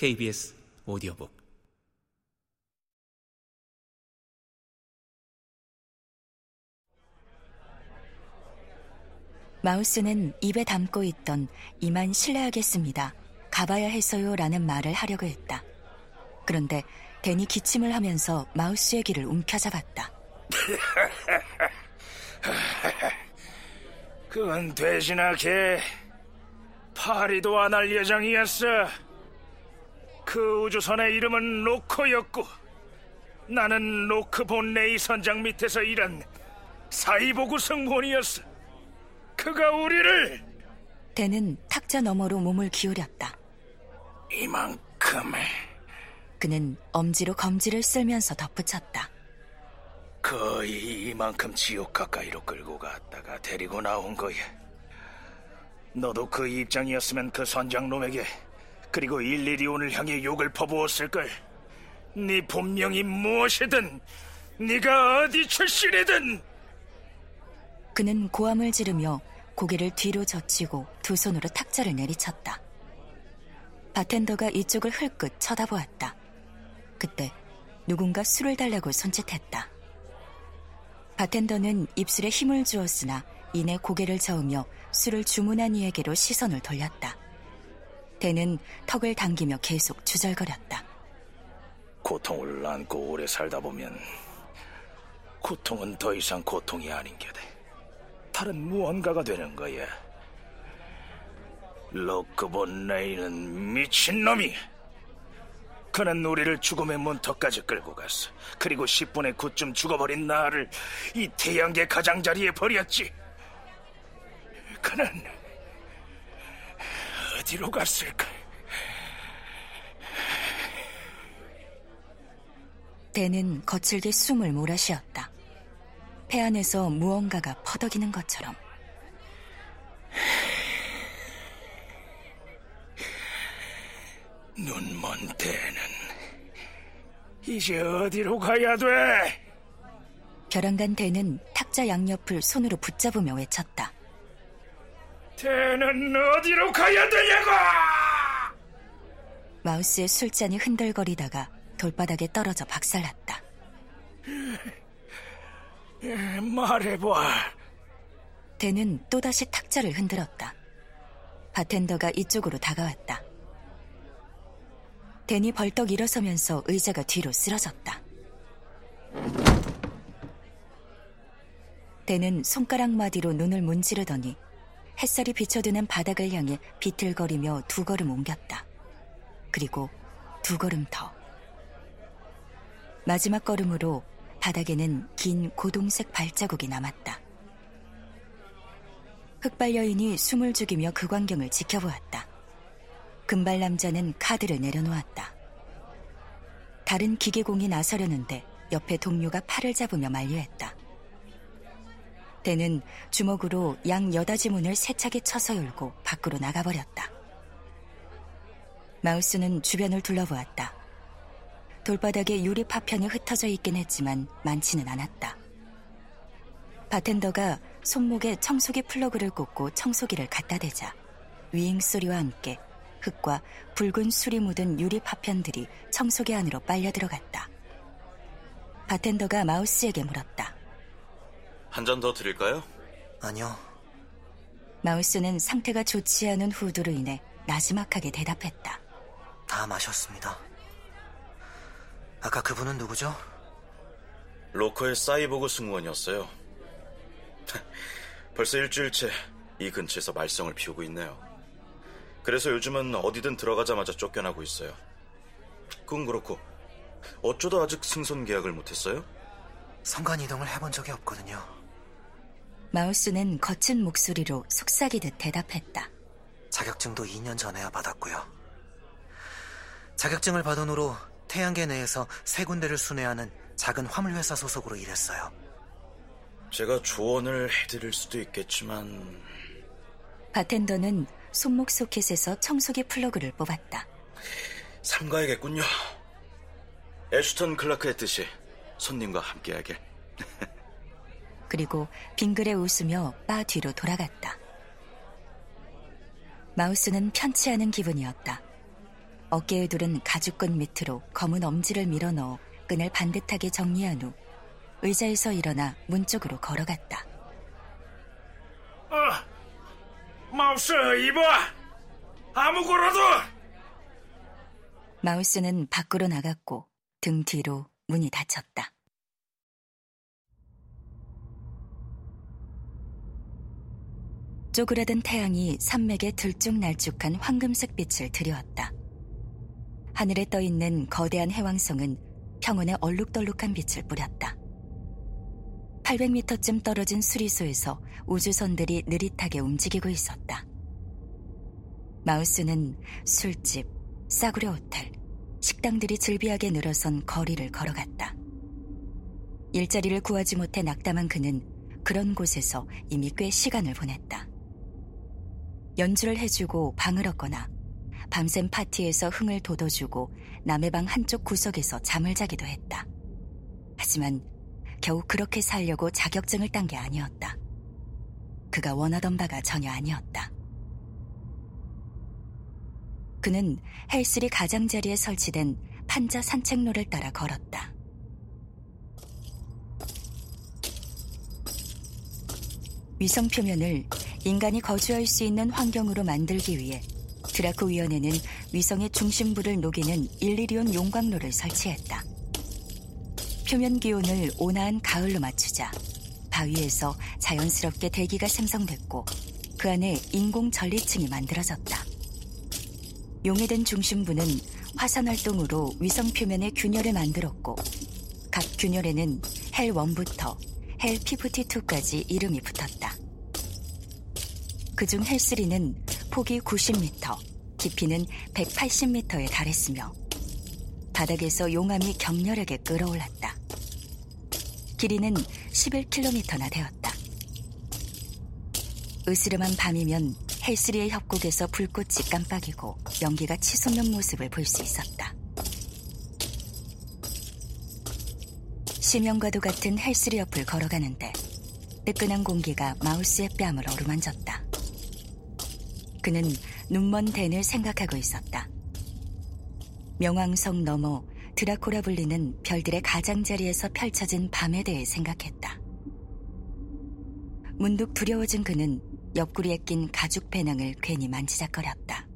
KBS 오디오북 마우스는 입에 담고 있던 이만 실례하겠습니다. 가봐야 해서요 라는 말을 하려고 했다. 그런데 댄이 기침을 하면서 마우스의 귀를 움켜잡았다. 그건 대신하게 파리도 안 할 예정이었어. 그 우주선의 이름은 로커였고 나는 로크 본레이 선장 밑에서 일한 사이보그 승무원이었어. 그가 우리를 댄은 탁자 너머로 몸을 기울였다. 이만큼 그는 엄지로 검지를 쓸면서 덧붙였다. 거의 이만큼 지옥 가까이로 끌고 갔다가 데리고 나온 거야. 너도 그 입장이었으면 그 선장놈에게 그리고 오늘 향해 욕을 퍼부었을걸. 네 본명이 무엇이든 네가 어디 출신이든 그는 고함을 지르며 고개를 뒤로 젖히고 두 손으로 탁자를 내리쳤다. 바텐더가 이쪽을 흘끗 쳐다보았다. 그때 누군가 술을 달라고 손짓했다. 바텐더는 입술에 힘을 주었으나 이내 고개를 저으며 술을 주문한 이에게로 시선을 돌렸다. 대는 턱을 당기며 계속 주절거렸다. 고통을 안고 오래 살다 보면 고통은 더 이상 고통이 아닌 게돼. 다른 무언가가 되는 거야. 로크본 레이는 미친놈이. 그는 우리를 죽음의 문턱까지 끌고 갔어. 그리고 10분의 9쯤 죽어버린 나를 이 태양계 가장자리에 버렸지. 그는 어디로 갔을까? 대는 거칠게 숨을 몰아쉬었다. 폐 안에서 무언가가 퍼덕이는 것처럼. 눈먼 대는 이제 어디로 가야 돼? 벼랑간 대는 탁자 양옆을 손으로 붙잡으며 외쳤다. 대는 어디로 가야 되냐고! 마우스의 술잔이 흔들거리다가 돌바닥에 떨어져 박살났다. 말해봐. 대는 또다시 탁자를 흔들었다. 바텐더가 이쪽으로 다가왔다. 댄이 벌떡 일어서면서 의자가 뒤로 쓰러졌다. 댄은 손가락 마디로 눈을 문지르더니 햇살이 비춰드는 바닥을 향해 비틀거리며 두 걸음 옮겼다. 그리고 두 걸음 더. 마지막 걸음으로 바닥에는 긴 고동색 발자국이 남았다. 흑발 여인이 숨을 죽이며 그 광경을 지켜보았다. 금발 남자는 카드를 내려놓았다. 다른 기계공이 나서려는데 옆에 동료가 팔을 잡으며 만류했다. 대는 주먹으로 양 여다지 문을 세차게 쳐서 열고 밖으로 나가버렸다. 마우스는 주변을 둘러보았다. 돌바닥에 유리 파편이 흩어져 있긴 했지만 많지는 않았다. 바텐더가 손목에 청소기 플러그를 꽂고 청소기를 갖다 대자 위잉 소리와 함께 흙과 붉은 술이 묻은 유리 파편들이 청소기 안으로 빨려 들어갔다. 바텐더가 마우스에게 물었다. 한 잔 더 드릴까요? 아니요. 마우스는 상태가 좋지 않은 후두로 인해 나지막하게 대답했다. 다 마셨습니다. 아까 그분은 누구죠? 로커의 사이보그 승무원이었어요. 벌써 일주일째 이 근처에서 말썽을 피우고 있네요. 그래서 요즘은 어디든 들어가자마자 쫓겨나고 있어요. 그건 그렇고 어쩌다 아직 승선 계약을 못했어요? 성간 이동을 해본 적이 없거든요. 마우스는 거친 목소리로 속삭이듯 대답했다. 자격증도 2년 전에야 받았고요. 자격증을 받은 후로 태양계 내에서 세 군데를 순회하는 작은 화물회사 소속으로 일했어요. 제가 조언을 해드릴 수도 있겠지만 바텐더는 손목 소켓에서 청소기 플러그를 뽑았다. 삼가야겠군요. 애슈턴 클라크의 뜻이 손님과 함께하길. 그리고 빙그레 웃으며 바 뒤로 돌아갔다. 마우스는 편치 않은 기분이었다. 어깨에 두른 가죽끈 밑으로 검은 엄지를 밀어넣어 끈을 반듯하게 정리한 후 의자에서 일어나 문 쪽으로 걸어갔다. 어, 마우스 이봐. 아무거라도. 마우스는 밖으로 나갔고 등 뒤로 문이 닫혔다. 쪼그라든 태양이 산맥에 들쭉날쭉한 황금색 빛을 들여왔다. 하늘에 떠 있는 거대한 해왕성은 평원에 얼룩덜룩한 빛을 뿌렸다. 800m쯤 떨어진 수리소에서 우주선들이 느릿하게 움직이고 있었다. 마우스는 술집, 싸구려 호텔, 식당들이 즐비하게 늘어선 거리를 걸어갔다. 일자리를 구하지 못해 낙담한 그는 그런 곳에서 이미 꽤 시간을 보냈다. 연주를 해주고 방을 얻거나 밤샘 파티에서 흥을 돋워주고 남의 방 한쪽 구석에서 잠을 자기도 했다. 하지만 겨우 그렇게 살려고 자격증을 딴 게 아니었다. 그가 원하던 바가 전혀 아니었다. 그는 헬스리 가장자리에 설치된 판자 산책로를 따라 걸었다. 위성 표면을 인간이 거주할 수 있는 환경으로 만들기 위해 드라코 위원회는 위성의 중심부를 녹이는 일리리온 용광로를 설치했다. 표면 기온을 온화한 가을로 맞추자 바위에서 자연스럽게 대기가 생성됐고 그 안에 인공 전리층이 만들어졌다. 용해된 중심부는 화산 활동으로 위성 표면의 균열을 만들었고 각 균열에는 헬1부터 헬 P52까지 이름이 붙었다. 그중 헬3는 폭이 90m, 깊이는 180m에 달했으며 바닥에서 용암이 격렬하게 끓어올랐다. 길이는 11km나 되었다. 으스름한 밤이면 헬스리의 협곡에서 불꽃이 깜빡이고 연기가 치솟는 모습을 볼 수 있었다. 심형과도 같은 헬스리 옆을 걸어가는데 뜨끈한 공기가 마우스의 뺨을 어루만졌다. 그는 눈먼 댄을 생각하고 있었다. 명왕성 너머 드라코라 불리는 별들의 가장자리에서 펼쳐진 밤에 대해 생각했다. 문득 두려워진 그는 옆구리에 낀 가죽 배낭을 괜히 만지작거렸다.